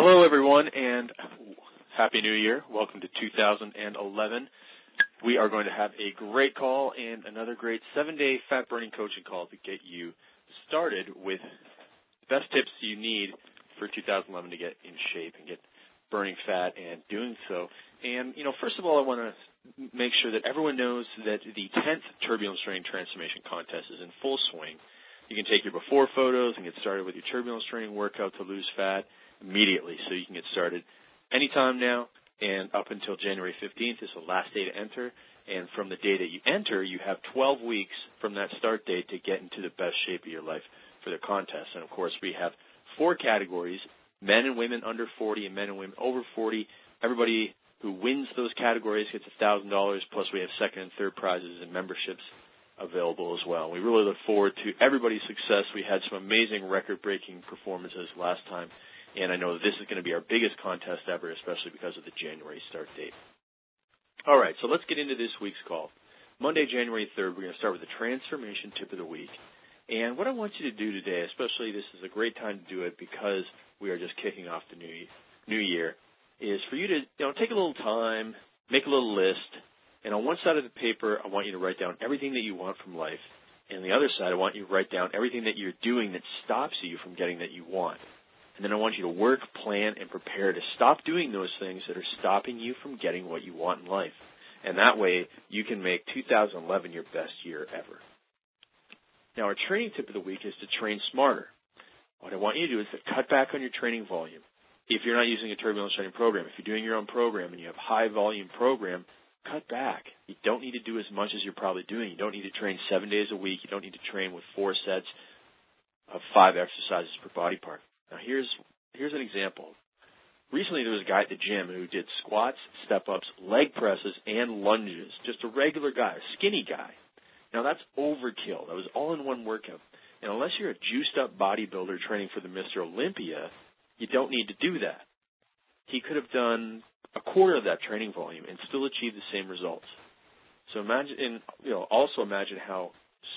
Hello, everyone, and Happy New Year. Welcome to 2011. We are going to have a great call and another great seven day fat burning coaching call to get you started with the best tips you need for 2011 to get in shape and get burning fat and doing so. And, you know, first of all, I want to make sure that everyone knows that the 10th Turbulence Training Transformation Contest is in full swing. You can take your before photos and get started with your turbulence training workout to lose fat immediately. So you can get started anytime now and up until January 15th is the last day to enter. And from the day that you enter, you have 12 weeks from that start date to get into the best shape of your life for the contest. And of course, we have four categories, men and women under 40 and men and women over 40. Everybody who wins those categories gets $1,000 plus we have second and third prizes and memberships available as well. We really look forward to everybody's success. We had some amazing record breaking performances last time and I know this is going to be our biggest contest ever, especially because of the January start date. All right, so let's get into this week's call. Monday, January 3rd, we're going to start with the transformation tip of the week. And what I want you to do today, especially this is a great time to do it because we are just kicking off the new new year, is for you to you know take a little time, make a little list, and on one side of the paper, I want you to write down everything that you want from life, and on the other side, I want you to write down everything that you're doing that stops you from getting that you want. And then I want you to work, plan, and prepare to stop doing those things that are stopping you from getting what you want in life. And that way, you can make 2011 your best year ever. Now, our training tip of the week is to train smarter. What I want you to do is to cut back on your training volume. If you're not using a turbulence training program, if you're doing your own program and you have high volume program, cut back. You don't need to do as much as you're probably doing. You don't need to train seven days a week. You don't need to train with four sets of five exercises per body part. Now here's here's an example. Recently there was a guy at the gym who did squats, step ups, leg presses, and lunges. Just a regular guy, a skinny guy. Now that's overkill. That was all in one workout. And unless you're a juiced up bodybuilder training for the Mr. Olympia, you don't need to do that. He could have done a quarter of that training volume and still achieve the same results. So imagine, and you know, also imagine how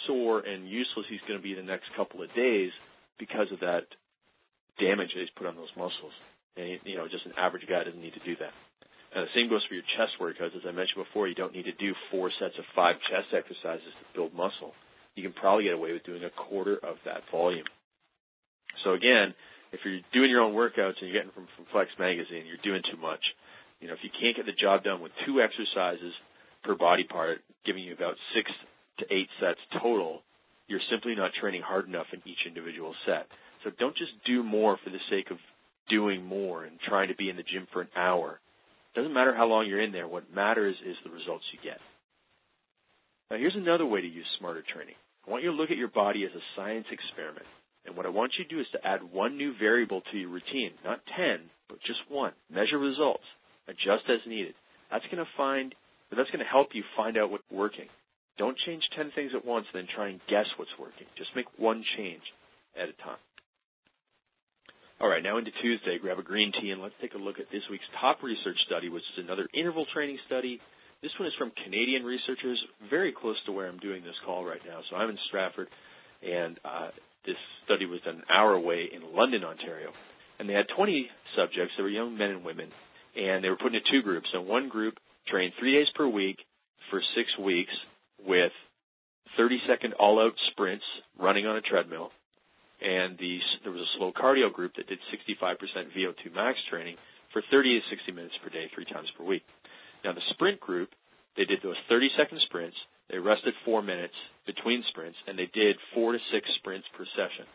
sore and useless he's going to be the next couple of days because of that damage that he's put on those muscles. And you know, just an average guy doesn't need to do that. And the same goes for your chest workouts. As I mentioned before, you don't need to do four sets of five chest exercises to build muscle. You can probably get away with doing a quarter of that volume. So again, if you're doing your own workouts and you're getting from, from Flex Magazine, you're doing too much. You know, if you can't get the job done with two exercises per body part, giving you about six to eight sets total, you're simply not training hard enough in each individual set. So don't just do more for the sake of doing more and trying to be in the gym for an hour. It doesn't matter how long you're in there. What matters is the results you get. Now here's another way to use smarter training. I want you to look at your body as a science experiment. And what I want you to do is to add one new variable to your routine, not 10, but just one. Measure results. Adjust as needed. That's going to find, that's going to help you find out what's working. Don't change 10 things at once, then try and guess what's working. Just make one change at a time. All right, now into Tuesday. Grab a green tea and let's take a look at this week's top research study, which is another interval training study. This one is from Canadian researchers, very close to where I'm doing this call right now. So I'm in Stratford, and uh, this study was done an hour away in London, Ontario. And they had 20 subjects. They were young men and women, and they were put into two groups. And one group trained three days per week for six weeks with 30 second all out sprints running on a treadmill and the, there was a slow cardio group that did 65% VO2 max training for 30 to 60 minutes per day, three times per week. Now the sprint group, they did those 30 second sprints. They rested four minutes between sprints, and they did four to six sprints per session.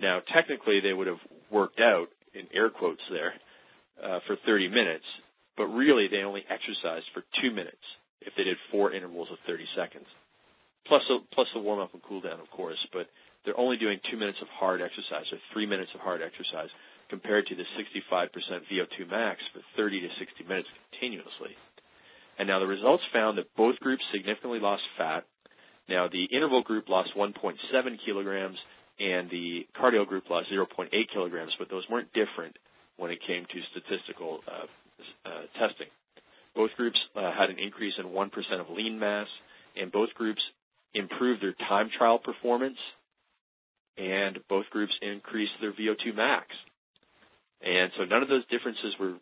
Now technically they would have worked out in air quotes there uh, for 30 minutes, but really they only exercised for two minutes if they did four intervals of 30 seconds, plus a, plus a warm up and cool down, of course. But they're only doing two minutes of hard exercise or three minutes of hard exercise compared to the 65% VO2 max for 30 to 60 minutes continuously. And now the results found that both groups significantly lost fat. Now the interval group lost 1.7 kilograms and the cardio group lost 0.8 kilograms, but those weren't different when it came to statistical uh, uh, testing. Both groups uh, had an increase in 1% of lean mass, and both groups improved their time trial performance and both groups increased their VO2 max. And so none of those differences were,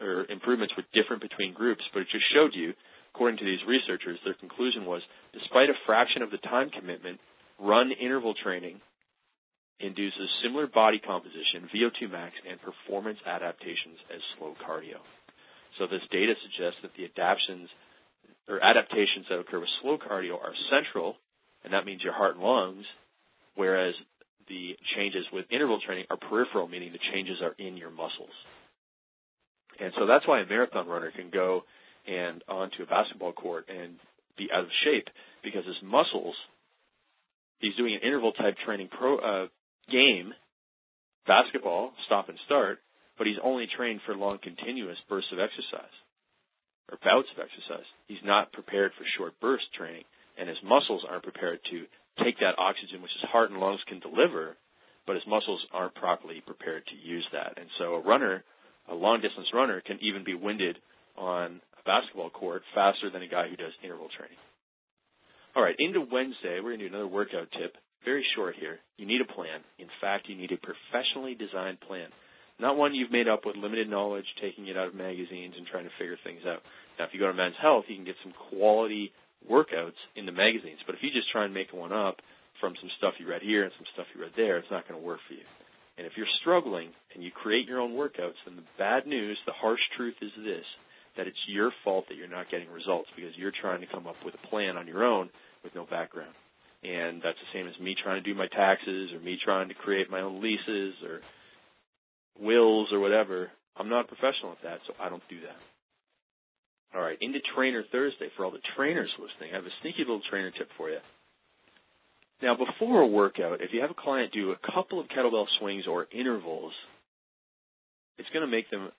or improvements were different between groups, but it just showed you, according to these researchers, their conclusion was despite a fraction of the time commitment, run interval training induces similar body composition, VO2 max, and performance adaptations as slow cardio. So this data suggests that the adaptations or adaptations that occur with slow cardio are central, and that means your heart and lungs, whereas the changes with interval training are peripheral, meaning the changes are in your muscles. And so that's why a marathon runner can go and onto a basketball court and be out of shape because his muscles, he's doing an interval type training pro, uh, game, basketball, stop and start, but he's only trained for long continuous bursts of exercise or bouts of exercise. He's not prepared for short burst training and his muscles aren't prepared to take that oxygen which his heart and lungs can deliver, but his muscles aren't properly prepared to use that. And so a runner, a long distance runner can even be winded on a basketball court faster than a guy who does interval training. All right, into Wednesday, we're going to do another workout tip. Very short here. You need a plan. In fact, you need a professionally designed plan. Not one you've made up with limited knowledge, taking it out of magazines and trying to figure things out. Now, if you go to Men's Health, you can get some quality workouts in the magazines. But if you just try and make one up from some stuff you read here and some stuff you read there, it's not going to work for you. And if you're struggling and you create your own workouts, then the bad news, the harsh truth is this, that it's your fault that you're not getting results because you're trying to come up with a plan on your own with no background. And that's the same as me trying to do my taxes or me trying to create my own leases or wills or whatever. I'm not a professional at that, so I don't do that. All right, into Trainer Thursday for all the trainers listening. I have a sneaky little trainer tip for you. Now, before a workout, if you have a client do a couple of kettlebell swings or intervals, it's going to make them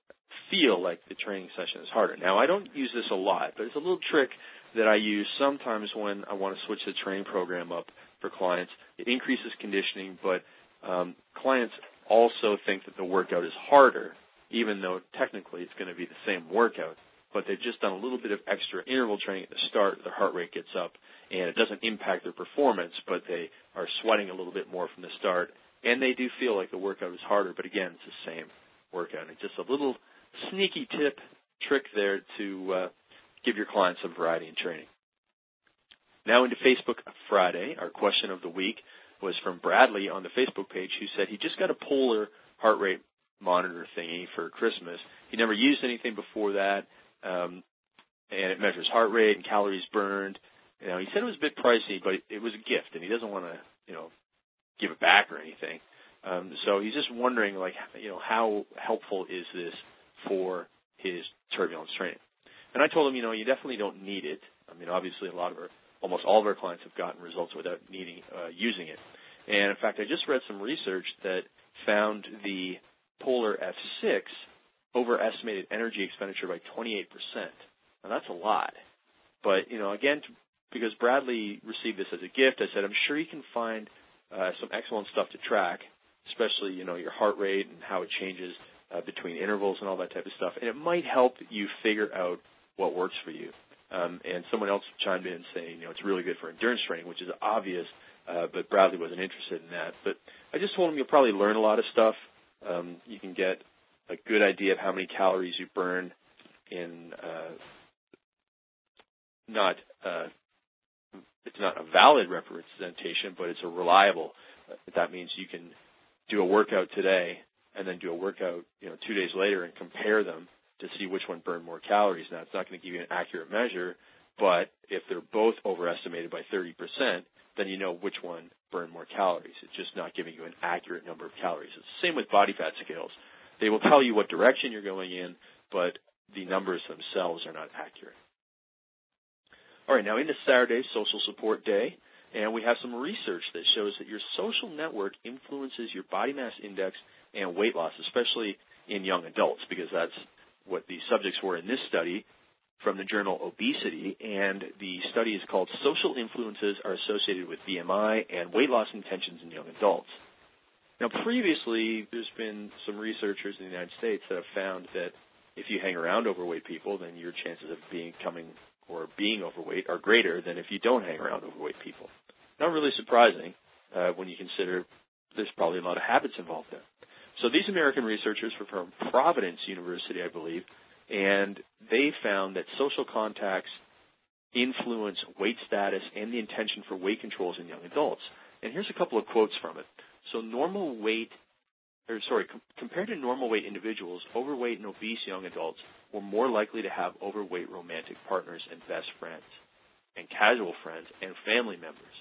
feel like the training session is harder. Now, I don't use this a lot, but it's a little trick that I use sometimes when I want to switch the training program up for clients. It increases conditioning, but um, clients also think that the workout is harder, even though technically it's going to be the same workout but they've just done a little bit of extra interval training at the start, their heart rate gets up, and it doesn't impact their performance, but they are sweating a little bit more from the start, and they do feel like the workout is harder, but again, it's the same workout. It's just a little sneaky tip, trick there to uh, give your clients some variety in training. Now into Facebook Friday, our question of the week was from Bradley on the Facebook page who said he just got a polar heart rate monitor thingy for Christmas. He never used anything before that um, and it measures heart rate and calories burned. You know, he said it was a bit pricey, but it was a gift, and he doesn't want to, you know, give it back or anything. Um, so he's just wondering, like, you know, how helpful is this for his turbulence training? And I told him, you know, you definitely don't need it. I mean, obviously, a lot of our, almost all of our clients have gotten results without needing uh, using it. And in fact, I just read some research that found the Polar F6 overestimated energy expenditure by 28%. Now that's a lot. But, you know, again, because Bradley received this as a gift, I said, I'm sure you can find uh, some excellent stuff to track, especially, you know, your heart rate and how it changes uh, between intervals and all that type of stuff. And it might help you figure out what works for you. Um, and someone else chimed in saying, you know, it's really good for endurance training, which is obvious, uh, but Bradley wasn't interested in that. But I just told him you'll probably learn a lot of stuff. Um, you can get a good idea of how many calories you burn in uh, not uh, it's not a valid representation, but it's a reliable. That means you can do a workout today and then do a workout, you know, two days later and compare them to see which one burned more calories. Now, it's not going to give you an accurate measure, but if they're both overestimated by 30%, then you know which one burned more calories. It's just not giving you an accurate number of calories. It's the same with body fat scales. They will tell you what direction you're going in, but the numbers themselves are not accurate. All right, now into Saturday, Social Support Day, and we have some research that shows that your social network influences your body mass index and weight loss, especially in young adults, because that's what the subjects were in this study from the journal Obesity, and the study is called Social Influences Are Associated with BMI and Weight Loss Intentions in Young Adults. Now, previously, there's been some researchers in the United States that have found that if you hang around overweight people, then your chances of being becoming or being overweight are greater than if you don't hang around overweight people. Not really surprising uh, when you consider there's probably a lot of habits involved there. So these American researchers were from Providence University, I believe, and they found that social contacts influence weight status and the intention for weight controls in young adults. And here's a couple of quotes from it. So normal weight, or sorry, com- compared to normal weight individuals, overweight and obese young adults were more likely to have overweight romantic partners and best friends, and casual friends and family members.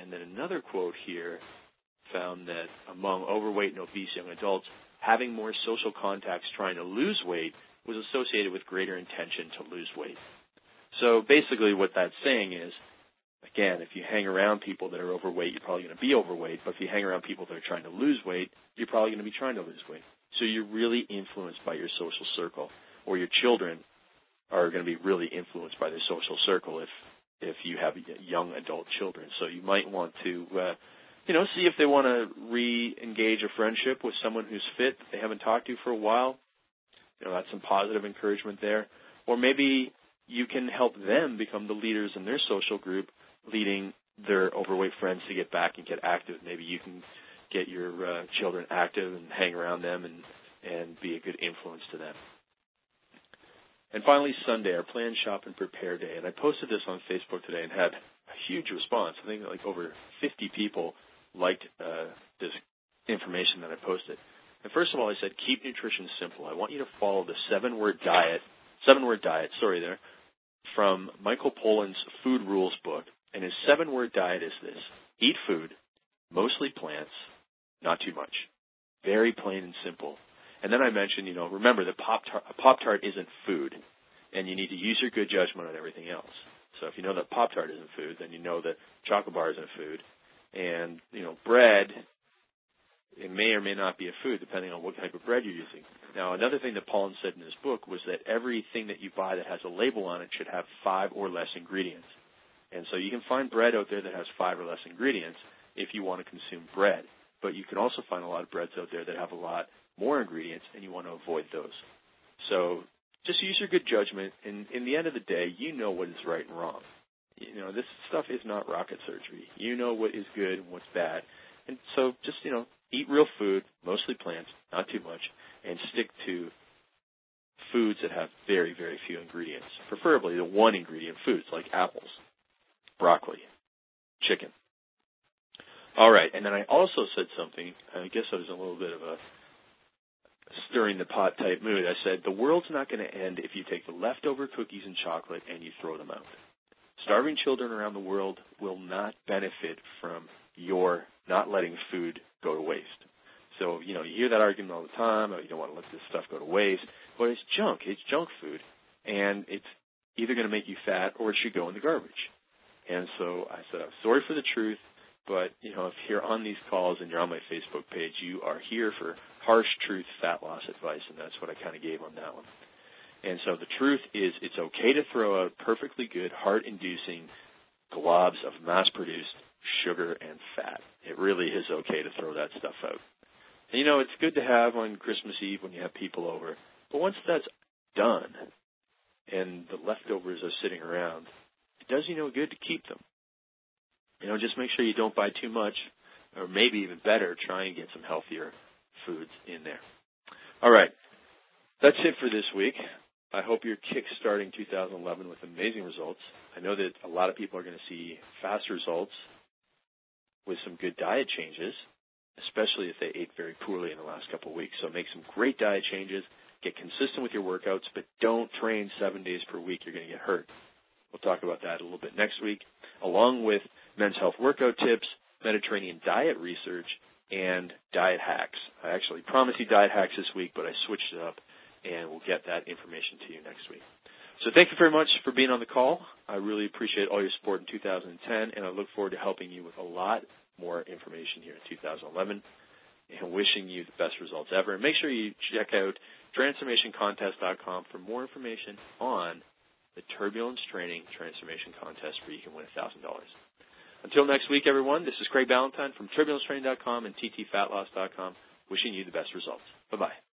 And then another quote here found that among overweight and obese young adults, having more social contacts trying to lose weight was associated with greater intention to lose weight. So basically what that's saying is, again, if you hang around people that are overweight, you're probably going to be overweight, but if you hang around people that are trying to lose weight, you're probably going to be trying to lose weight. So you're really influenced by your social circle, or your children are going to be really influenced by their social circle if if you have young adult children. So you might want to uh, you know, see if they want to re-engage a friendship with someone who's fit that they haven't talked to for a while. You know, that's some positive encouragement there. Or maybe you can help them become the leaders in their social group, leading their overweight friends to get back and get active. Maybe you can get your uh, children active and hang around them and and be a good influence to them. And finally, Sunday, our plan, shop, and prepare day. And I posted this on Facebook today and had a huge response. I think like over 50 people liked uh, this information that I posted. And first of all, I said keep nutrition simple. I want you to follow the seven-word diet, seven-word diet. Sorry, there, from Michael Pollan's Food Rules book. And his seven-word diet is this: eat food, mostly plants, not too much. Very plain and simple. And then I mentioned, you know, remember that pop tart isn't food, and you need to use your good judgment on everything else. So if you know that pop tart isn't food, then you know that chocolate bar isn't food, and, you know, bread, it may or may not be a food depending on what type of bread you're using. Now, another thing that Pollan said in his book was that everything that you buy that has a label on it should have five or less ingredients. And so you can find bread out there that has five or less ingredients if you want to consume bread. But you can also find a lot of breads out there that have a lot more ingredients and you want to avoid those. So just use your good judgment and in the end of the day, you know what is right and wrong you know, this stuff is not rocket surgery. You know what is good and what's bad. And so just, you know, eat real food, mostly plants, not too much, and stick to foods that have very, very few ingredients. Preferably the one ingredient foods like apples, broccoli, chicken. All right, and then I also said something, I guess I was a little bit of a stirring the pot type mood. I said, the world's not going to end if you take the leftover cookies and chocolate and you throw them out. Starving children around the world will not benefit from your not letting food go to waste. So, you know, you hear that argument all the time, oh, you don't want to let this stuff go to waste. But it's junk. It's junk food. And it's either going to make you fat or it should go in the garbage. And so I said, I'm sorry for the truth, but, you know, if you're on these calls and you're on my Facebook page, you are here for harsh truth fat loss advice, and that's what I kind of gave on that one. And so the truth is, it's okay to throw out perfectly good, heart-inducing globs of mass-produced sugar and fat. It really is okay to throw that stuff out. And you know, it's good to have on Christmas Eve when you have people over. But once that's done and the leftovers are sitting around, it does you no good to keep them. You know, just make sure you don't buy too much, or maybe even better, try and get some healthier foods in there. All right. That's it for this week. I hope you're kick-starting 2011 with amazing results. I know that a lot of people are going to see fast results with some good diet changes, especially if they ate very poorly in the last couple of weeks. So make some great diet changes, get consistent with your workouts, but don't train seven days per week. You're going to get hurt. We'll talk about that a little bit next week, along with men's health workout tips, Mediterranean diet research, and diet hacks. I actually promised you diet hacks this week, but I switched it up and we'll get that information to you next week. So thank you very much for being on the call. I really appreciate all your support in 2010, and I look forward to helping you with a lot more information here in 2011 and wishing you the best results ever. And make sure you check out transformationcontest.com for more information on the Turbulence Training Transformation Contest where you can win $1,000. Until next week, everyone, this is Craig Ballantyne from turbulencetraining.com and ttfatloss.com wishing you the best results. Bye-bye.